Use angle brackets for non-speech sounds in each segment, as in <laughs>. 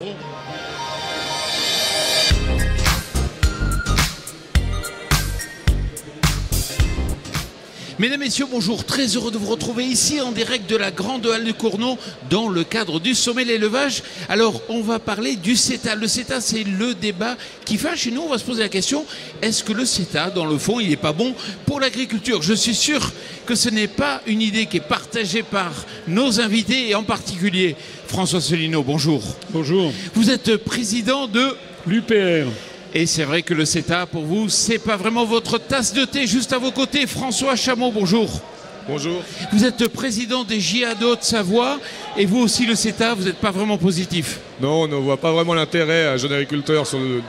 Yeah. Mesdames, Messieurs, bonjour. Très heureux de vous retrouver ici en direct de la Grande Halle de Cournot dans le cadre du sommet de l'élevage. Alors, on va parler du CETA. Le CETA, c'est le débat qui fâche. Et nous, on va se poser la question, est-ce que le CETA, dans le fond, il n'est pas bon pour l'agriculture? Je suis sûr que ce n'est pas une idée qui est partagée par nos invités et en particulier François Solino. Bonjour. Bonjour. Vous êtes président de l'UPR. Et c'est vrai que le CETA, pour vous, c'est pas vraiment votre tasse de thé. Juste à vos côtés, François Chamon, bonjour. Bonjour. Vous êtes président des JADO de Savoie et vous aussi, le CETA, vous n'êtes pas vraiment positif. Non, on ne voit pas vraiment l'intérêt à un jeune agriculteur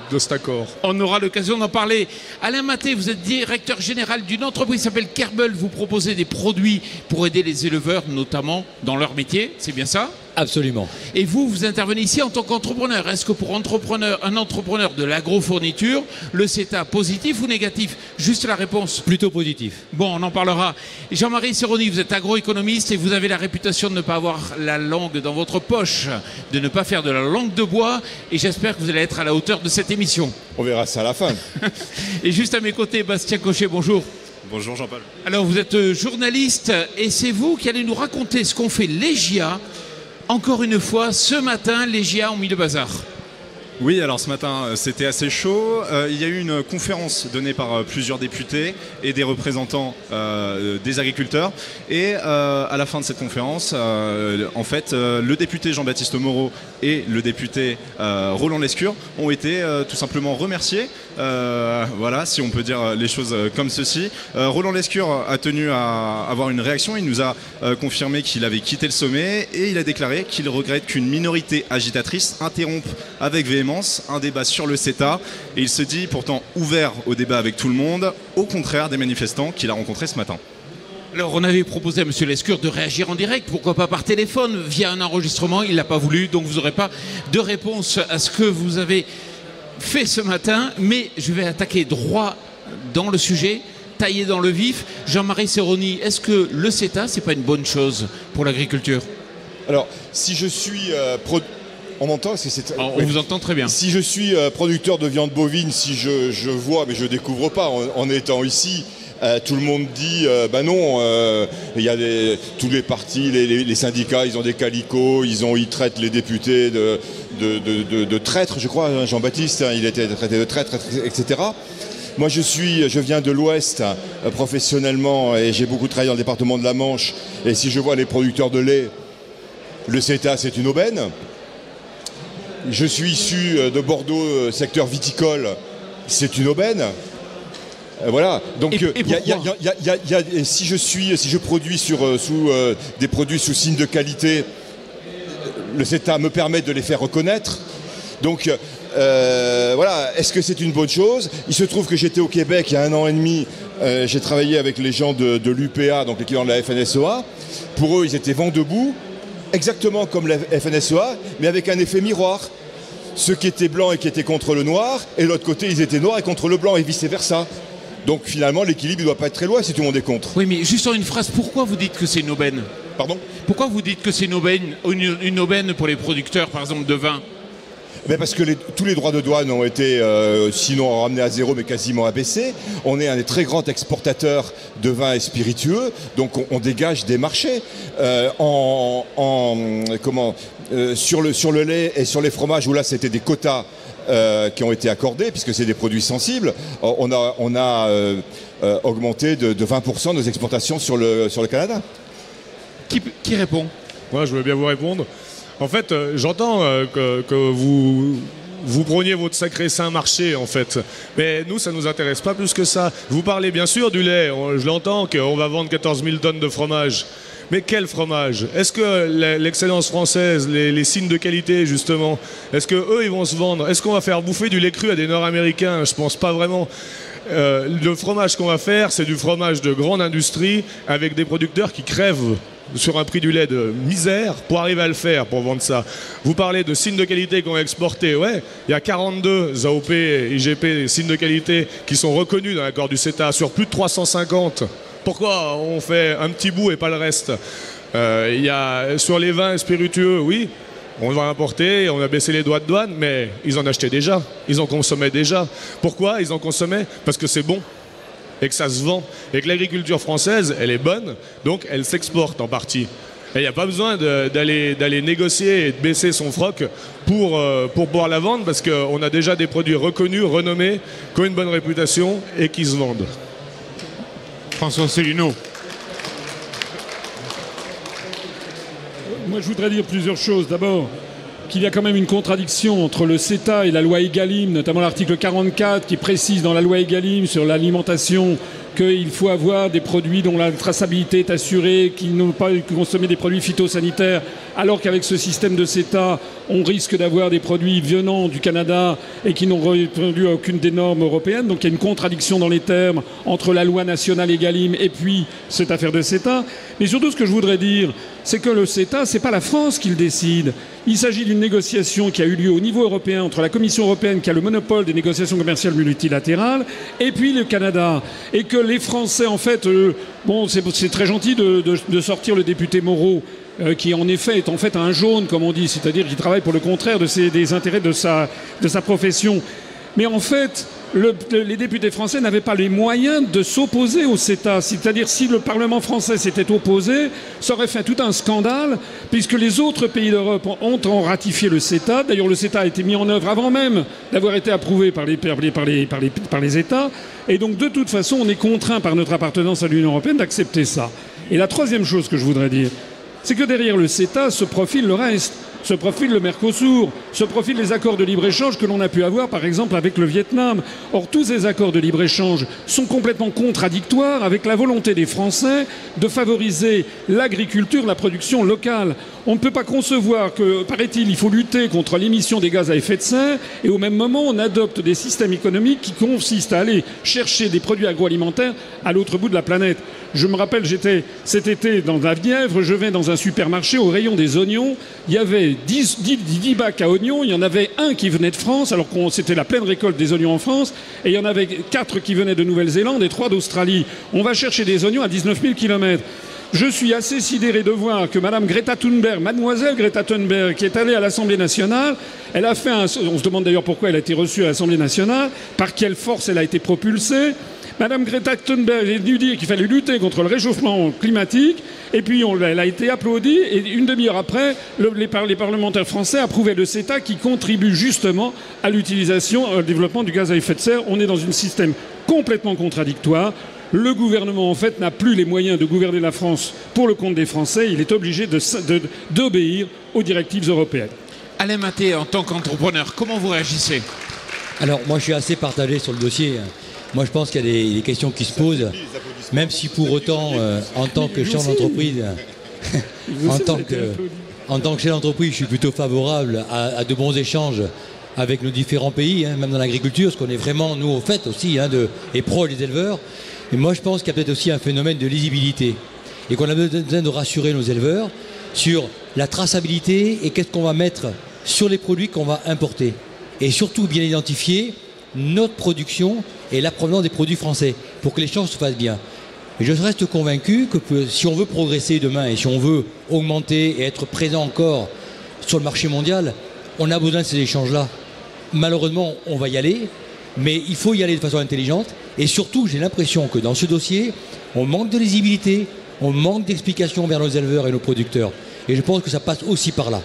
de cet accord. On aura l'occasion d'en parler. Alain Maté, vous êtes directeur général d'une entreprise qui s'appelle Kerbel. Vous proposez des produits pour aider les éleveurs, notamment dans leur métier. C'est bien ça? Absolument. Et vous, vous intervenez ici en tant qu'entrepreneur. Est-ce que pour entrepreneur, un entrepreneur de l'agrofourniture, le CETA positif ou négatif? Juste la réponse. Plutôt positif. Bon, on en parlera. Jean-Marie Serroni, vous êtes agroéconomiste et vous avez la réputation de ne pas avoir la langue dans votre poche, de ne pas faire de la langue de bois. Et j'espère que vous allez être à la hauteur de cette émission. On verra ça à la fin. <laughs> et juste à mes côtés, Bastien Cochet, bonjour. Bonjour Jean-Paul. Alors vous êtes euh, journaliste et c'est vous qui allez nous raconter ce qu'ont fait les GIA encore une fois, ce matin, les GIA ont mis le bazar. Oui, alors ce matin, euh, c'était assez chaud. Euh, il y a eu une conférence donnée par euh, plusieurs députés et des représentants des agriculteurs. Et à la fin de cette conférence, en fait, le député Jean-Baptiste Moreau et le député Roland Lescure ont été tout simplement remerciés. voilà, si on peut dire les choses comme ceci. Roland Lescure a tenu à avoir une réaction. Il nous a confirmé qu'il avait quitté le sommet et il a déclaré qu'il regrette qu'une minorité agitatrice interrompe avec véhémence un débat sur le CETA, et il se dit pourtant ouvert au débat avec tout le monde, au contraire des manifestants qu'il a rencontrés ce matin. Alors on avait proposé à M. Lescure de réagir en direct, pourquoi pas par téléphone, via un enregistrement, il ne l'a pas voulu, donc vous n'aurez pas de réponse à ce que vous avez fait ce matin, mais je vais attaquer droit dans le sujet, tailler dans le vif. Jean-Marie Serroni, est-ce que le CETA, c'est pas une bonne chose pour l'agriculture? Alors, si je suis euh, on m'entend On vous entend très bien. Si je suis euh, producteur de viande bovine, si je, vois, mais je découvre pas en, étant ici, euh, tout le monde dit, ben non, il y a tous les partis, les, syndicats, ils ont des calicots, ils, ont, ils traitent les députés de, de, traîtres, je crois, hein, Jean-Baptiste, hein, il était traité de traître, etc. Moi, je suis, je viens de l'Ouest professionnellement et j'ai beaucoup travaillé dans le département de la Manche. Et si je vois les producteurs de lait, le CETA, c'est une aubaine. Je suis issu euh, de Bordeaux, euh, secteur viticole. C'est une aubaine. Voilà. Donc, si je suis, si je produis sur, euh, des produits sous signe de qualité, le CETA me permet de les faire reconnaître. Donc, voilà. Est-ce que c'est une bonne chose? Il se trouve que j'étais au Québec il y a un an et demi. J'ai travaillé avec les gens de, de l'UPA, donc l'équivalent de la FNSOA. Pour eux, ils étaient vent debout exactement comme la FNSEA, mais avec un effet miroir. Ceux qui étaient blancs et qui étaient contre le noir, et l'autre côté, ils étaient noirs et contre le blanc, et vice-versa. Donc finalement, l'équilibre ne doit pas être très loin si tout le monde est contre. Oui, mais juste en une phrase, pourquoi vous dites que c'est une aubaine? Pardon? Pourquoi vous dites que c'est une aubaine, une aubaine pour les producteurs, par exemple, de vin? Mais parce que tous les droits de douane ont été, euh, sinon ramenés à zéro, mais quasiment abaissés. On est un des très grands exportateurs de vins et spiritueux, donc on, dégage des marchés. Euh, en, comment, euh, sur, le, sur le lait et sur les fromages, où là c'était des quotas qui ont été accordés, puisque c'est des produits sensibles, on a, on a augmenté de, 20% nos exportations sur le, sur le Canada. Qui, qui répond? Moi, je veux bien vous répondre. En fait, euh, j'entends euh, que, vous preniez votre sacré saint marché en fait. Mais nous, ça ne nous intéresse pas plus que ça. Vous parlez bien sûr du lait, je l'entends qu'on va vendre 14 000 tonnes de fromage. Mais quel fromage? Est-ce que l'excellence française, les, signes de qualité justement, est-ce que eux ils vont se vendre? Est-ce qu'on va faire bouffer du lait cru à des Nord-Américains? Je pense pas vraiment. Euh, le fromage qu'on va faire, c'est du fromage de grande industrie avec des producteurs qui crèvent sur un prix du lait de misère pour arriver à le faire, pour vendre ça. Vous parlez de signes de qualité qu'on va exporter. Ouais, il y a 42 AOP, IGP, signes de qualité qui sont reconnus dans l'accord du CETA sur plus de 350. Pourquoi on fait un petit bout et pas le reste? Euh, sur les vins spiritueux, oui, on va importer, on a baissé les droits de douane, mais ils en achetaient déjà, ils en consommaient déjà. Pourquoi ils en consommaient? Parce que c'est bon et que ça se vend et que l'agriculture française, elle est bonne, donc elle s'exporte en partie. Et il n'y a pas besoin d'aller négocier et de baisser son froc pour, euh, pour pouvoir la vendre parce qu'on a déjà des produits reconnus, renommés, qui ont une bonne réputation et qui se vendent. François Célineau. Moi, je voudrais dire plusieurs choses. D'abord, qu'il y a quand même une contradiction entre le CETA et la loi Egalim, notamment l'article 44 qui précise dans la loi Egalim sur l'alimentation qu'il faut avoir des produits dont la traçabilité est assurée, qui n'ont pas consommé des produits phytosanitaires, alors qu'avec ce système de CETA, on risque d'avoir des produits venant du Canada et qui n'ont répondu à aucune des normes européennes. Donc il y a une contradiction dans les termes entre la loi nationale Egalim et puis cette affaire de CETA. Mais surtout, ce que je voudrais dire, c'est que le CETA, ce n'est pas la France qui le décide. Il s'agit d'une négociation qui a eu lieu au niveau européen entre la Commission européenne, qui a le monopole des négociations commerciales multilatérales, et puis le Canada. Et que les Français, en fait, euh, bon, c'est très gentil de, sortir le député Moreau, euh, qui en effet est en fait un jaune, comme on dit, c'est-à-dire qui travaille pour le contraire de des intérêts de sa, profession. Mais en fait, les députés français n'avaient pas les moyens de s'opposer au CETA. C'est-à-dire si le Parlement français s'était opposé, ça aurait fait tout un scandale, puisque les autres pays d'Europe ont ratifié le CETA. D'ailleurs, le CETA a été mis en œuvre avant même d'avoir été approuvé par les États. Et donc, de toute façon, on est contraint par notre appartenance à l'Union européenne d'accepter ça. Et la troisième chose que je voudrais dire, c'est que derrière le CETA se profile le reste se profile le Mercosur, se profilent les accords de libre-échange que l'on a pu avoir par exemple avec le Vietnam. Or, tous ces accords de libre-échange sont complètement contradictoires avec la volonté des Français de favoriser l'agriculture, la production locale. On ne peut pas concevoir que, paraît-il, il faut lutter contre l'émission des gaz à effet de serre et au même moment on adopte des systèmes économiques qui consistent à aller chercher des produits agroalimentaires à l'autre bout de la planète. Je me rappelle, j'étais cet été dans la Vièvre, je vais dans un supermarché au rayon des oignons, il y avait 10, 10, bacs à oignons, il y en avait un qui venait de France, alors que c'était la pleine récolte des oignons en France, et il y en avait quatre qui venaient de Nouvelle-Zélande et trois d'Australie. On va chercher des oignons à 19 000 km. Je suis assez sidéré de voir que Mme Greta Thunberg, mademoiselle Greta Thunberg, qui est allée à l'Assemblée nationale, elle a fait un... On se demande d'ailleurs pourquoi elle a été reçue à l'Assemblée nationale, par quelle force elle a été propulsée. Madame Greta Thunberg est venue dire qu'il fallait lutter contre le réchauffement climatique, et puis elle a été applaudie, et une demi-heure après, les, parlementaires français approuvaient le CETA qui contribue justement à l'utilisation, au développement du gaz à effet de serre. On est dans un système complètement contradictoire. Le gouvernement, en fait, n'a plus les moyens de gouverner la France pour le compte des Français. Il est obligé d'obéir aux directives européennes. Alain Maté, en tant qu'entrepreneur, comment vous réagissez? Alors, moi, je suis assez partagé sur le dossier. Moi, je pense qu'il y a des, questions qui se posent, même si pour autant, euh, en tant que chef d'entreprise, <laughs> en, tant que, en tant que chef d'entreprise, je suis plutôt favorable à, de bons échanges avec nos différents pays, hein, même dans l'agriculture, parce qu'on est vraiment, nous, au fait aussi, hein, de, et proches des éleveurs. Et moi, je pense qu'il y a peut-être aussi un phénomène de lisibilité et qu'on a besoin de rassurer nos éleveurs sur la traçabilité et qu'est-ce qu'on va mettre sur les produits qu'on va importer. Et surtout bien identifier notre production et la provenance des produits français pour que les choses se fassent bien. Je reste convaincu que si on veut progresser demain et si on veut augmenter et être présent encore sur le marché mondial, on a besoin de ces échanges-là. Malheureusement, on va y aller, mais il faut y aller de façon intelligente. Et surtout, j'ai l'impression que dans ce dossier, on manque de lisibilité, on manque d'explications vers nos éleveurs et nos producteurs. Et je pense que ça passe aussi par là.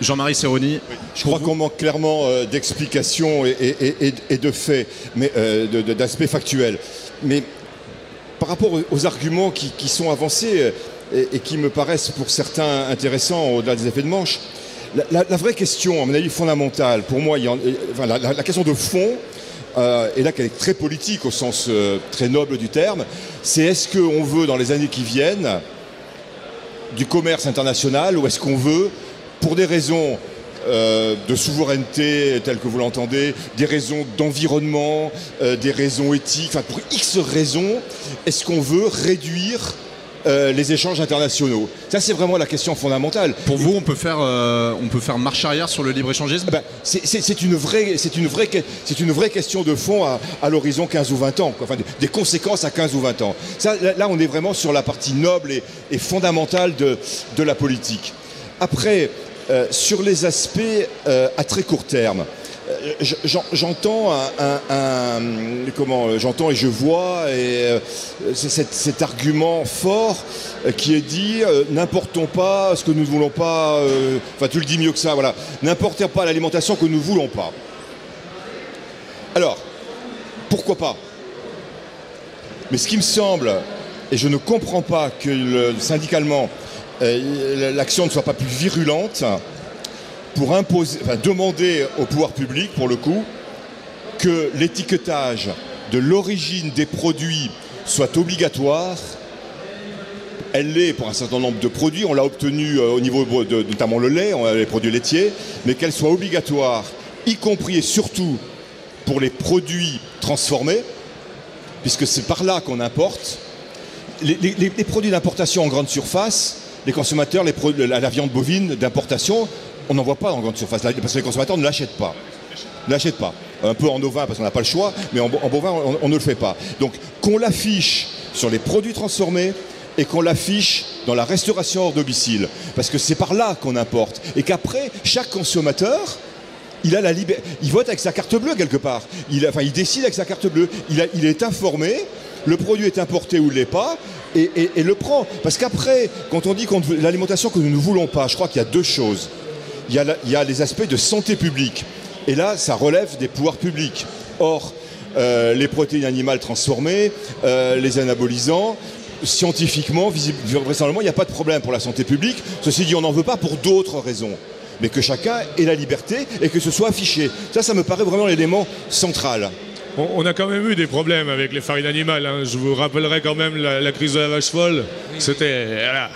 Jean-Marie Serroni. Je crois qu'on manque clairement euh, d'explications et, de faits, mais euh, d'aspects factuels. Mais par rapport aux, arguments qui, sont avancés euh, et, qui me paraissent pour certains intéressants au-delà des effets de manche, la, vraie question, à mon avis fondamentale, pour moi, la, question de fond, et là qu'elle est très politique au sens très noble du terme, c'est est-ce qu'on veut dans les années qui viennent du commerce international ou est-ce qu'on veut pour des raisons euh, de souveraineté telles que vous l'entendez, des raisons d'environnement, euh, des raisons éthiques, enfin pour X raisons, est-ce qu'on veut réduire euh, les échanges internationaux? Ça, c'est vraiment la question fondamentale. Pour vous, on peut faire, on peut faire marche arrière sur le libre-échangisme? Eh ben, C'est une, vraie, une, vraie, une vraie question de fond à, l'horizon 15 ou 20 ans, enfin, des, conséquences à 15 ou 20 ans. Ça, là, on est vraiment sur la partie noble et, fondamentale de, de la politique. Après, euh, sur les aspects euh, à très court terme. Euh, j'en- J'entends un, comment j'entends et je vois cet, argument fort qui est dit n'importons pas ce que nous ne voulons pas. Enfin, tu le dis mieux que ça. Voilà, n'importez pas l'alimentation que nous ne voulons pas. Alors, pourquoi pas? Mais ce qui me semble, et je ne comprends pas que le- syndicalement l'action ne soit pas plus virulente pour imposer, enfin, demander au pouvoir public, pour le coup, que l'étiquetage de l'origine des produits soit obligatoire. Elle l'est pour un certain nombre de produits, on l'a obtenu euh, au niveau de notamment le lait, les produits laitiers, mais qu'elle soit obligatoire, y compris et surtout pour les produits transformés, puisque c'est par là qu'on importe. Les produits d'importation en grande surface, les consommateurs, la, viande bovine d'importation, on n'en voit pas en grande surface, parce que les consommateurs ne l'achètent pas. Ne l'achètent pas. Un peu en ovin parce qu'on n'a pas le choix, mais en, bo- en bovin, on, ne le fait pas. Donc qu'on l'affiche sur les produits transformés et qu'on l'affiche dans la restauration hors domicile, parce que c'est par là qu'on importe. Et qu'après, chaque consommateur, il a la liberté. Il vote avec sa carte bleue quelque part. Il, décide avec sa carte bleue. Il est informé. Le produit est importé ou il l'est pas. Et, le prend. Parce qu'après, quand on dit l'alimentation que nous ne voulons pas, je crois qu'il y a deux choses. Il y a, les aspects de santé publique. Et là, ça relève des pouvoirs publics. Or, euh, les protéines animales transformées, euh, les anabolisants, scientifiquement, visible- vraisemblablement, il n'y a pas de problème pour la santé publique. Ceci dit, on n'en veut pas pour d'autres raisons. Mais que chacun ait la liberté et que ce soit affiché. Ça, ça me paraît vraiment l'élément central. On, on a quand même eu des problèmes avec les farines animales. hein. Je vous rappellerai quand même la, la crise de la vache folle. C'était. voilà.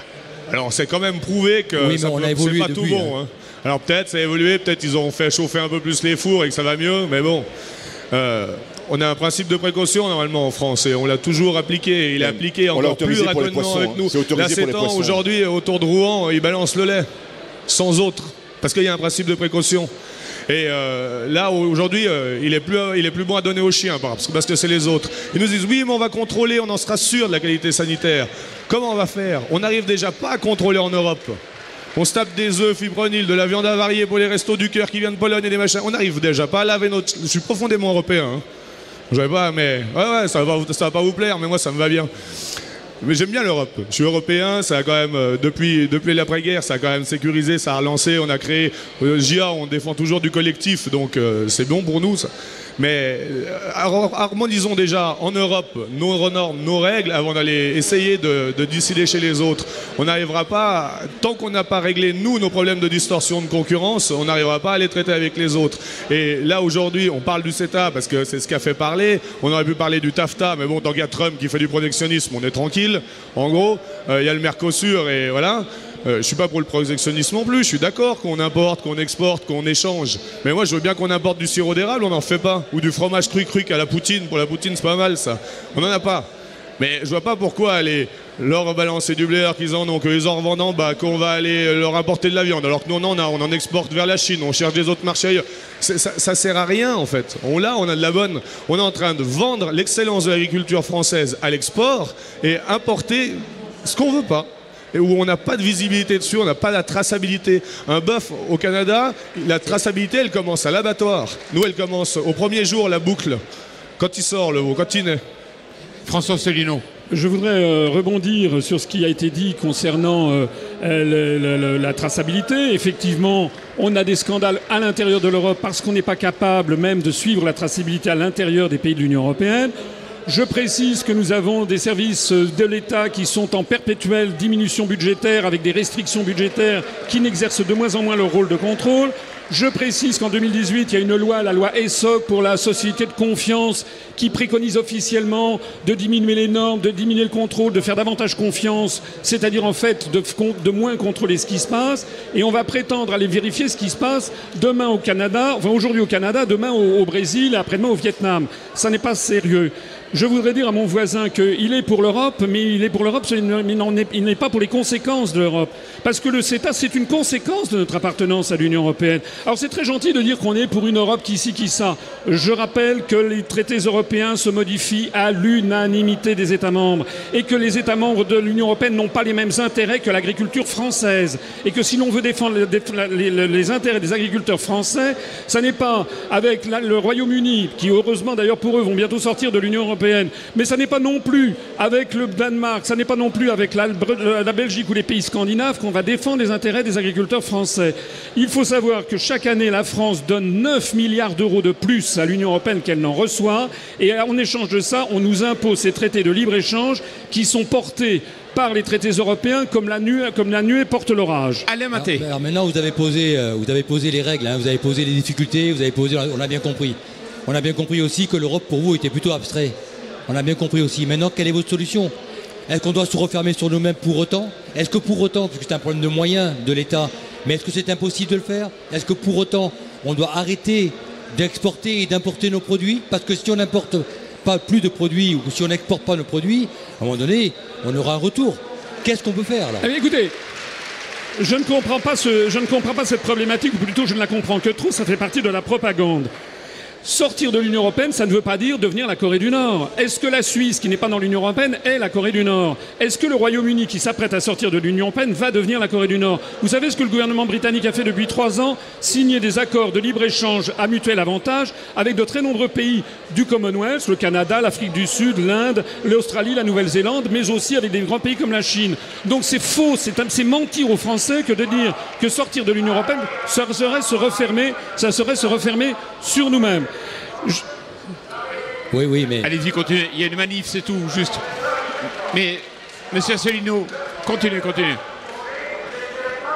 Alors, c'est quand même prouvé que Oui, ça on a peut- évolué c'est pas tout bon. hein. Alors, peut-être ça a évolué, peut-être ils ont fait chauffer un peu plus les fours et que ça va mieux, mais bon. Euh, on a un principe de précaution normalement en France et on l'a toujours appliqué. Il est appliqué encore plus rapidement avec hein. nous. Là, c'est poissons. aujourd'hui autour de Rouen, ils balancent le lait sans autre parce qu'il y a un principe de précaution. Et euh, là, aujourd'hui, euh, il, est plus, il est plus bon à donner aux chiens parce que c'est les autres. Ils nous disent oui, mais on va contrôler, on en sera sûr de la qualité sanitaire. Comment on va faire? On n'arrive déjà pas à contrôler en Europe. On se tape des œufs fipronil, de la viande avariée pour les restos du cœur qui viennent de Pologne et des machins. On n'arrive déjà pas à laver notre. Je suis profondément européen. Hein. Je sais pas, mais ouais, ouais, ça va, ça va pas vous plaire, mais moi ça me va bien. Mais j'aime bien l'Europe. Je suis européen, ça a quand même, euh, depuis, l'après-guerre, ça a quand même sécurisé, ça a relancé, on a créé. euh, JA, on défend toujours du collectif, donc euh, c'est bon pour nous. Mais euh, har- harmonisons déjà en Europe nos normes, nos règles, avant d'aller essayer de, de décider chez les autres. On n'arrivera pas, tant qu'on n'a pas réglé, nous, nos problèmes de distorsion de concurrence, on n'arrivera pas à les traiter avec les autres. Et là, aujourd'hui, on parle du CETA parce que c'est ce qui a fait parler. On aurait pu parler du TAFTA, mais bon, tant qu'il y a Trump qui fait du protectionnisme, on est tranquille. En gros, euh, il y a le Mercosur et voilà. Euh, je suis pas pour le protectionnisme non plus. Je suis d'accord qu'on importe, qu'on exporte, qu'on échange. Mais moi, je veux bien qu'on importe du sirop d'érable, on n'en fait pas. Ou du fromage cru cru à la poutine. Pour la poutine, c'est pas mal ça. On n'en a pas. Mais je vois pas pourquoi aller leur balancer du blé alors qu'ils en ont, que les en revendant, bah, qu'on va aller leur apporter de la viande. Alors que nous, on en a, on en exporte vers la Chine, on cherche des autres marchés ailleurs. Ça, ça sert à rien en fait. On l'a, on a de la bonne. On est en train de vendre l'excellence de l'agriculture française à l'export et importer ce qu'on veut pas et où on n'a pas de visibilité dessus, on n'a pas la traçabilité. Un bœuf au Canada, la traçabilité, elle commence à l'abattoir. Nous, elle commence au premier jour, la boucle, quand il sort le veau, quand il naît. François Célineau. Je voudrais euh, rebondir sur ce qui a été dit concernant euh, le- le- le- la traçabilité. Effectivement, on a des scandales à l'intérieur de l'Europe parce qu'on n'est pas capable même de suivre la traçabilité à l'intérieur des pays de l'Union européenne. Je précise que nous avons des services de l'État qui sont en perpétuelle diminution budgétaire avec des restrictions budgétaires qui n'exercent de moins en moins leur rôle de contrôle. Je précise qu'en 2018, il y a une loi, la loi ESSOC, pour la société de confiance, qui préconise officiellement de diminuer les normes, de diminuer le contrôle, de faire davantage confiance, c'est-à-dire en fait de, moins contrôler ce qui se passe. Et on va prétendre aller vérifier ce qui se passe demain au Canada, enfin aujourd'hui au Canada, demain au, au Brésil, après-demain au Vietnam. Ça n'est pas sérieux. Je voudrais dire à mon voisin qu'il est pour l'Europe, mais il est pour l'Europe, il n'est pas pour les conséquences de l'Europe. Parce que le CETA, c'est une conséquence de notre appartenance à l'Union européenne. Alors c'est très gentil de dire qu'on est pour une Europe qui ci, qui ça. Je rappelle que les traités européens se modifient à l'unanimité des États membres et que les États membres de l'Union européenne n'ont pas les mêmes intérêts que l'agriculture française. Et que si l'on veut défendre les, intérêts des agriculteurs français, ça n'est pas avec le Royaume-Uni, qui heureusement d'ailleurs pour eux vont bientôt sortir de l'Union européenne, mais ça n'est pas non plus avec le Danemark, ça n'est pas non plus avec la, la Belgique ou les pays scandinaves qu'on va défendre les intérêts des agriculteurs français. Il faut savoir que chaque année, la France donne 9 milliards d'euros de plus à l'Union européenne qu'elle n'en reçoit, et en échange de ça, on nous impose ces traités de libre-échange qui sont portés par les traités européens comme la nuée, comme la nuée porte l'orage. Allez, Maté. Alors, maintenant, vous avez posé, euh, vous avez posé les règles, hein, vous avez posé les difficultés, vous avez posé, on a bien compris. On a bien compris aussi que l'Europe, pour vous, était plutôt abstrait. On a bien compris aussi. Maintenant, quelle est votre solution? Est-ce qu'on doit se refermer sur nous-mêmes pour autant? Est-ce que pour autant, puisque c'est un problème de moyens de l'État, mais est-ce que c'est impossible de le faire? Est-ce que pour autant, on doit arrêter d'exporter et d'importer nos produits? Parce que si on n'importe pas plus de produits ou si on n'exporte pas nos produits, à un moment donné, on aura un retour. Qu'est-ce qu'on peut faire là? Eh Écoutez, je ne, comprends pas ce, je ne comprends pas cette problématique, ou plutôt je ne la comprends que trop, ça fait partie de la propagande. Sortir de l'Union européenne, ça ne veut pas dire devenir la Corée du Nord. Est-ce que la Suisse, qui n'est pas dans l'Union européenne, est la Corée du Nord? Est-ce que le Royaume-Uni, qui s'apprête à sortir de l'Union européenne, va devenir la Corée du Nord? Vous savez ce que le gouvernement britannique a fait depuis trois ans? Signer des accords de libre-échange à mutuel avantage avec de très nombreux pays du Commonwealth, le Canada, l'Afrique du Sud, l'Inde, l'Australie, la Nouvelle-Zélande, mais aussi avec des grands pays comme la Chine. Donc c'est faux, c'est mentir aux Français que de dire que sortir de l'Union européenne, ça serait se refermer, ça serait se refermer sur nous-mêmes. Oui, oui, mais. Allez-y, continuez. Il y a une manif, c'est tout, juste. Mais, monsieur Asselineau, continuez, continuez.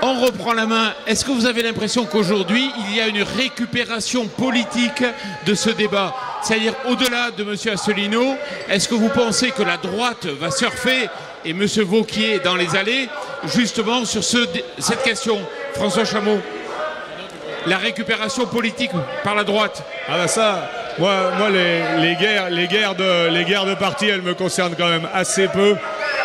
On reprend la main. Est-ce que vous avez l'impression qu'aujourd'hui, il y a une récupération politique de ce débat? C'est-à-dire, au-delà de monsieur Asselineau, est-ce que vous pensez que la droite va surfer et monsieur Vauquier dans les allées, justement sur cette question François Chameau la récupération politique par la droite Ah bah ça, moi, moi les, guerres, les, guerres de, les guerres de parti, elles me concernent quand même assez peu.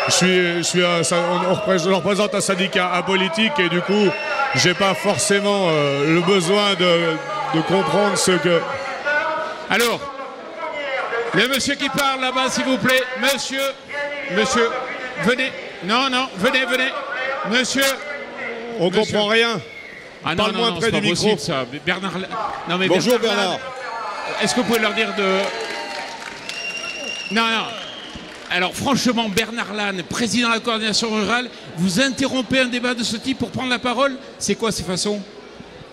Je suis, je suis un, on, représente un syndicat apolitique et du coup, j'ai pas forcément euh, le besoin de, de comprendre ce que. Alors, le monsieur qui parle là-bas, s'il vous plaît, monsieur, monsieur, venez, non, non, venez, venez, monsieur. On comprend rien. Ah non, non, non, près du micro. ça. Bernard... Non, mais Bonjour Bernard. Est-ce que vous pouvez leur dire de. Non, non. Alors franchement, Bernard Lannes, président de la coordination rurale, vous interrompez un débat de ce type pour prendre la parole? C'est quoi ces façons?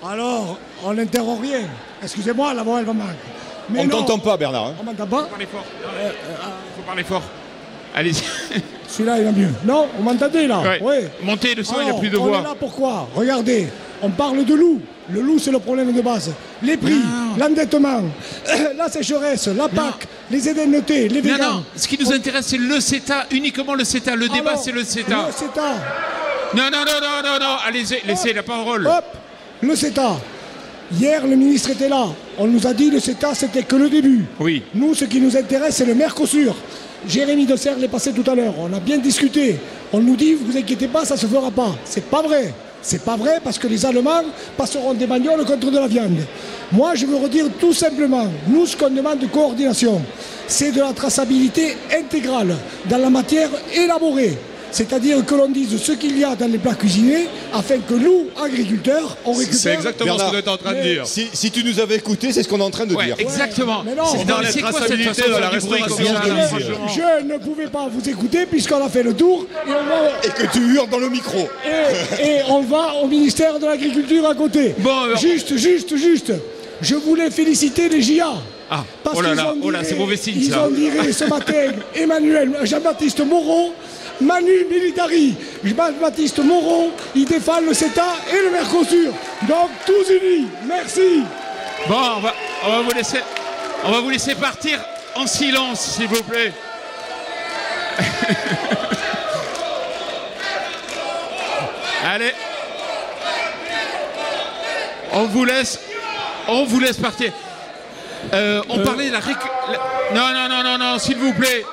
Alors, on n'interrompt rien. Excusez-moi, la voix elle va mal. Mais on ne t'entend pas Bernard. Hein. On m'entend pas Il faut parler fort. Il faut parler fort. Allez-y. <laughs> Celui-là, il va mieux. Non, on m'entendait là Oui. Montez le son, il n'y a plus de voix. On est là pourquoi Regardez, on parle de loup. Le loup, c'est le problème de base. Les prix, l'endettement, <coughs> la sécheresse, la PAC, les indemnités, les végans. Non, non, ce qui nous intéresse, c'est le CETA, uniquement le CETA. Le débat, c'est le CETA. Le CETA. Non, non, non, non, non, non. Allez, laissez la parole. Hop, le CETA. Hier, le ministre était là. On nous a dit que le CETA, c'était que le début. Oui. Nous, ce qui nous intéresse, c'est le Mercosur. Jérémy Dessert l'est passé tout à l'heure. On a bien discuté. On nous dit, vous inquiétez pas, ça se fera pas. C'est pas vrai. C'est pas vrai parce que les Allemands passeront des bagnoles contre de la viande. Moi, je veux redire tout simplement, nous, ce qu'on demande de coordination, c'est de la traçabilité intégrale dans la matière élaborée. C'est-à-dire que l'on dise ce qu'il y a dans les plats cuisinés afin que nous, agriculteurs, on récupère. C'est exactement ce que tu es en train de dire. Si, tu nous avais écouté, c'est ce qu'on est en train de dire. Exactement. C'est dans la traçabilité de la restauration. Je, ne pouvais pas vous écouter puisqu'on a fait le tour et, que tu hurles dans le micro. <laughs> Et, on va au ministère de l'Agriculture à côté. Bon, juste, juste, juste. Je voulais féliciter les JA. Ah, oh là là, oh là, c'est mauvais signe ils ça. Ils ont dit ce matin <laughs> Emmanuel Jean-Baptiste Moreau Manu Militari, Baptiste Moreau, il défend le CETA et le Mercosur. Donc tous unis. Merci. Bon, on va, on va, vous, laisser, on va vous laisser partir en silence, s'il vous plaît. <laughs> Allez. On vous laisse. On vous laisse partir. Euh, on Euh. parlait de la, récu- la- Non, non, non, non, non, s'il vous plaît.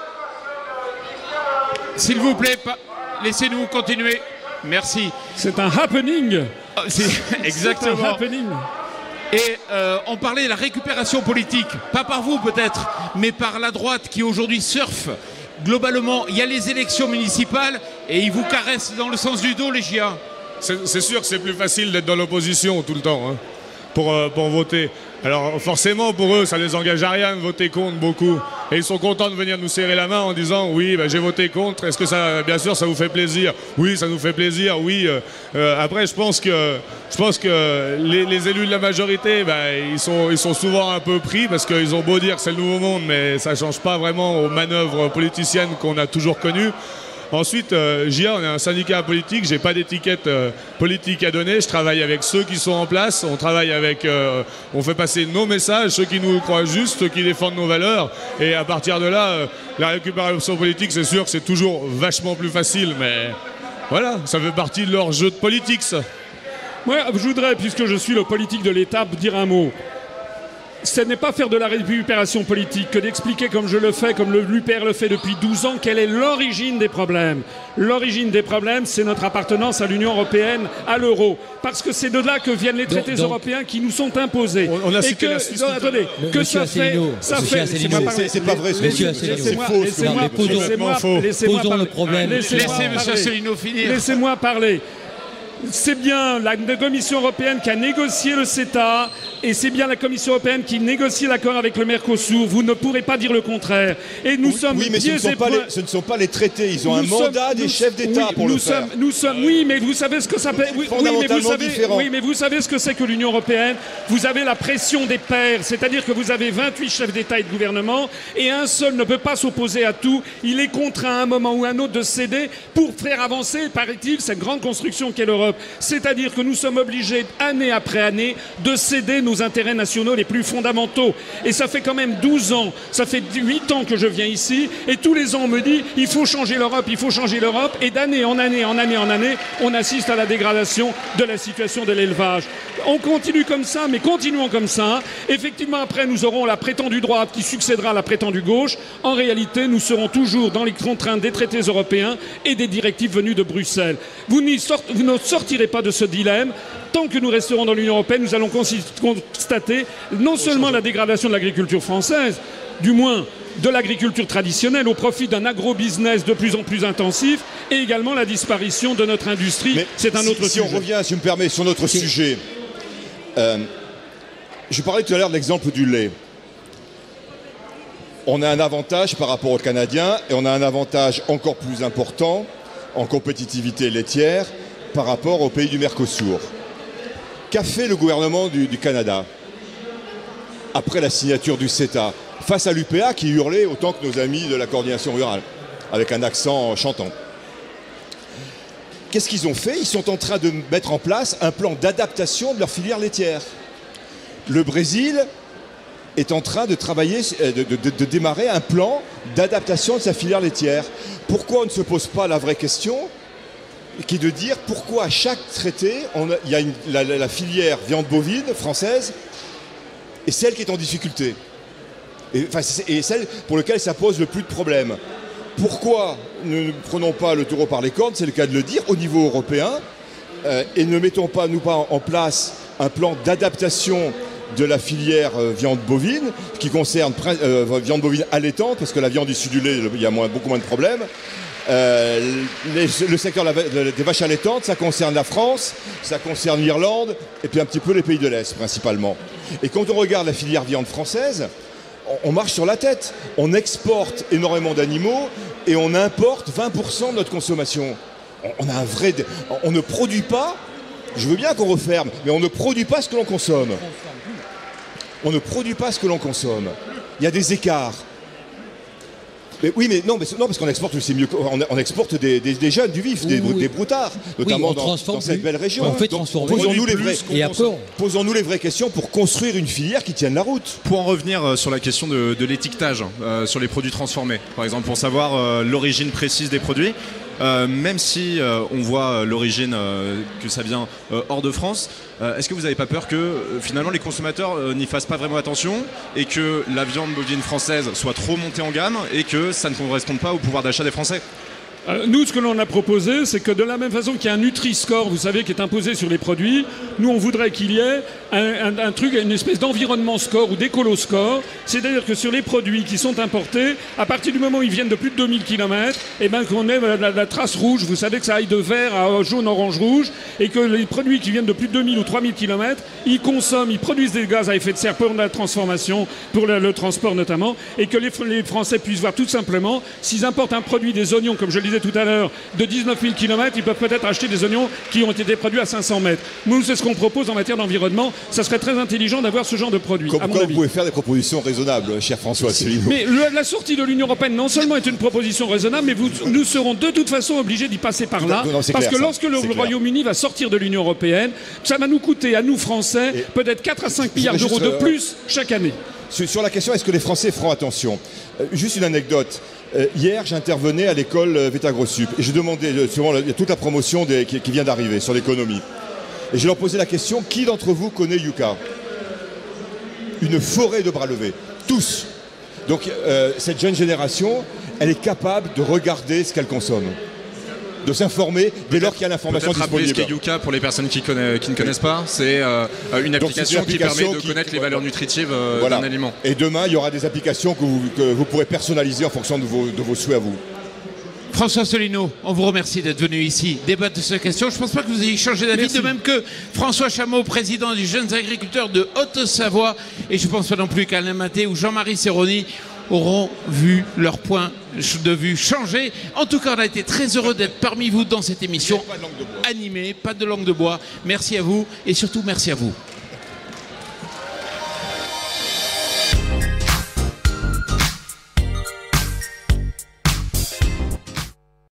S'il vous plaît, laissez-nous continuer. Merci. C'est un happening. Ah, c'est- C'est un Exactement. happening. Et euh, on parlait de la récupération politique, pas par vous peut-être, mais par la droite qui aujourd'hui surfe. Globalement, il y a les élections municipales et ils vous caressent dans le sens du dos, les GIA. C'est c'est sûr que c'est plus facile d'être dans l'opposition tout le temps hein, pour, euh, pour voter. Alors forcément pour eux ça les engage à rien de voter contre beaucoup. Et ils sont contents de venir nous serrer la main en disant oui bah, j'ai voté contre. Est-ce que ça bien sûr ça vous fait plaisir? Oui ça nous fait plaisir. Oui. euh, euh, après je pense que je pense que les, élus de la majorité bah, ils sont ils sont souvent un peu pris parce qu'ils ont beau dire que c'est le nouveau monde mais ça change pas vraiment aux manœuvres politiciennes qu'on a toujours connues. Ensuite, euh, JA, on est un syndicat politique, j'ai pas d'étiquette euh, politique à donner, je travaille avec ceux qui sont en place, on travaille avec, euh, on fait passer nos messages, ceux qui nous croient justes, ceux qui défendent nos valeurs, et à partir de là, la récupération politique, c'est sûr que c'est toujours vachement plus facile, mais voilà, ça fait partie de leur jeu de politique, ça. Moi, je voudrais, puisque je suis le politique de l'État, dire un mot. Ce n'est pas faire de la récupération politique que d'expliquer, comme je le fais, comme le l'UPR le fait depuis 12 ans, quelle est l'origine des problèmes. L'origine des problèmes, c'est notre appartenance à l'Union européenne, à l'euro. Parce que c'est de là que viennent les traités donc- européens qui nous sont imposés. On- on a Et que, la Suisse non, tout à attendez, que Monsieur ça fait, Asselineau, ça monsieur fait. C'est- pas vrai ce que Monsieur vous dites. Asselineau. Laissez-moi- C'est faux, laissez-moi- laissez-moi- faux. laissez-moi parler. Laissez-moi parler. C'est bien la Commission européenne qui a négocié le CETA et c'est bien la Commission européenne qui négocie l'accord avec le Mercosur. Vous ne pourrez pas dire le contraire. Et nous Oui, sommes oui, mais ce ne, sont pas les, ce ne sont pas les traités, ils ont un sommes- mandat des nous- chefs d'État oui, pour nous le faire. Nous sommes, oui, mais vous savez ce que ça fait. Oui, oui, mais vous Fondamentalement savez, différent. oui, mais vous savez ce que c'est que l'Union européenne? Vous avez la pression des pairs, c'est-à-dire que vous avez 28 chefs d'État et de gouvernement, et un seul ne peut pas s'opposer à tout. Il est contraint à un moment ou à un autre de céder pour faire avancer, paraît-il, cette grande construction qu'est l'Europe. C'est-à-dire que nous sommes obligés, année après année, de céder nos intérêts nationaux les plus fondamentaux. Et ça fait quand même 12 ans, ça fait 8 ans que je viens ici, et tous les ans on me dit il faut changer l'Europe, il faut changer l'Europe, et d'année en année, en année en année, on assiste à la dégradation de la situation de l'élevage. On continue comme ça, mais continuons comme ça. Effectivement, après, nous aurons la prétendue droite qui succédera à la prétendue gauche. En réalité, nous serons toujours dans les contraintes des traités européens et des directives venues de Bruxelles. Vous, ne sortirez pas de ce dilemme. Tant que nous resterons dans l'Union européenne, nous allons constater non seulement la dégradation de l'agriculture française, du moins de l'agriculture traditionnelle au profit d'un agro-business de plus en plus intensif et également la disparition de notre industrie. C'est un si- autre si sujet. on revient, si me permettez, sur notre sujet, euh, je parlais tout à l'heure de l'exemple du lait. On a un avantage par rapport aux Canadiens et on a un avantage encore plus important en compétitivité laitière par rapport aux pays du Mercosur. Qu'a fait le gouvernement du, Canada après la signature du CETA face à l'UPA qui hurlait autant que nos amis de la coordination rurale avec un accent chantant? Qu'est-ce qu'ils ont fait? Ils sont en train de mettre en place un plan d'adaptation de leur filière laitière. Le Brésil est en train de travailler, euh, de démarrer un plan d'adaptation de sa filière laitière. Pourquoi on ne se pose pas la vraie question? Qui est de dire pourquoi à chaque traité, il y a la, filière viande bovine française et celle qui est en difficulté. Et, celle pour laquelle ça pose le plus de problèmes. Pourquoi ne prenons pas le taureau par les cornes, c'est le cas de le dire, au niveau européen, euh, et ne mettons pas, nous, pas en- place un plan d'adaptation de la filière euh, viande bovine, qui concerne euh, viande bovine allaitante, parce que la viande issue du lait, il y a beaucoup moins de problèmes. Euh, le secteur des vaches allaitantes, ça concerne la France, ça concerne l'Irlande, et puis un petit peu les pays de l'Est, principalement. Et quand on regarde la filière viande française, on- marche sur la tête. On exporte énormément d'animaux et on importe 20% de notre consommation. On, a un vrai. On ne produit pas. Je veux bien qu'on referme, mais on ne produit pas ce que l'on consomme. On ne produit pas ce que l'on consomme. Il y a des écarts. Mais oui, mais non, mais c'est- non parce qu'on exporte aussi mieux. On, on exporte des, des- des jeunes, du vif, des, Oui, oui. des broutards, notamment on dans, transforme dans cette belle région. On fait transformer. Posons-nous les, vraies- Et après, on- posons-nous les vraies questions pour construire une filière qui tienne la route. Pour en revenir euh, sur la question de, de l'étiquetage euh, sur les produits transformés, par exemple, pour savoir euh, l'origine précise des produits, même si euh, on voit l'origine euh, que ça vient euh, hors de France, euh, est-ce que vous n'avez pas peur que euh, finalement les consommateurs euh, n'y fassent pas vraiment attention et que la viande bovine française soit trop montée en gamme et que ça ne corresponde pas au pouvoir d'achat des Français? Euh, Nous, ce que l'on a proposé, c'est que de la même façon qu'il y a un Nutri-Score, vous savez, qui est imposé sur les produits, nous, on voudrait qu'il y ait un, truc, une espèce d'environnement score ou d'écolo-score. C'est-à-dire que sur les produits qui sont importés, à partir du moment où ils viennent de plus de 2000 km, et ben qu'on ait la, trace rouge, vous savez que ça aille de vert à jaune, orange, rouge, et que les produits qui viennent de plus de 2000 ou 3000 km, ils consomment, ils produisent des gaz à effet de serre pour la transformation, pour le, transport notamment, et que les Français puissent voir tout simplement, s'ils importent un produit, des oignons, comme je le disais tout à l'heure, de 19 000 km, ils peuvent peut-être acheter des oignons qui ont été produits à 500 mètres. Nous, c'est ce qu'on propose en matière d'environnement. Ça serait très intelligent d'avoir ce genre de produit. Comme à mon quoi, vous pouvez faire des propositions raisonnables, cher François Asselineau. Mais le- la sortie de l'Union européenne, non seulement est une proposition raisonnable, mais vous- nous serons de toute façon obligés d'y passer par là. Non, non, c'est parce clair, que ça. lorsque le. Royaume-Uni va sortir de l'Union européenne, ça va nous coûter à nous Français peut-être 4 à 5 milliards d'euros de euh, plus chaque année. Sur, sur la question, est-ce que les Français feront attention? Euh, Juste une anecdote. Euh, hier, j'intervenais à l'école euh, Vétagrosup et je demandais, euh, souvent, il y a toute la promotion qui, vient d'arriver sur l'économie. Et je leur posais la question qui d'entre vous connaît Yuka? Une forêt de bras levés. Tous. Donc, cette jeune génération, elle est capable de regarder ce qu'elle consomme, de s'informer dès lors qu'il y a l'information Peut-être rappeler ce disponible. qu'est Yuka pour les personnes qui, connaissent- qui ne connaissent pas. C'est euh, une Donc, application, une qui permet de qui- connaître les valeurs nutritives euh, Voilà. d'un aliment. Et demain, il y aura des applications que vous, que vous pourrez personnaliser en fonction de vos, de vos souhaits à vous. François Solino, on vous remercie d'être venu ici débattre de cette question. Je ne pense pas que vous ayez changé d'avis, de même que François Chameau, président des jeunes agriculteurs de Haute-Savoie, et je ne pense pas non plus qu'Alain Maté ou Jean-Marie Serroni auront vu leur point de vue changer. En tout cas, on a été très heureux d'être parmi vous dans cette émission animée, pas de langue de bois. Merci à vous et surtout merci à vous.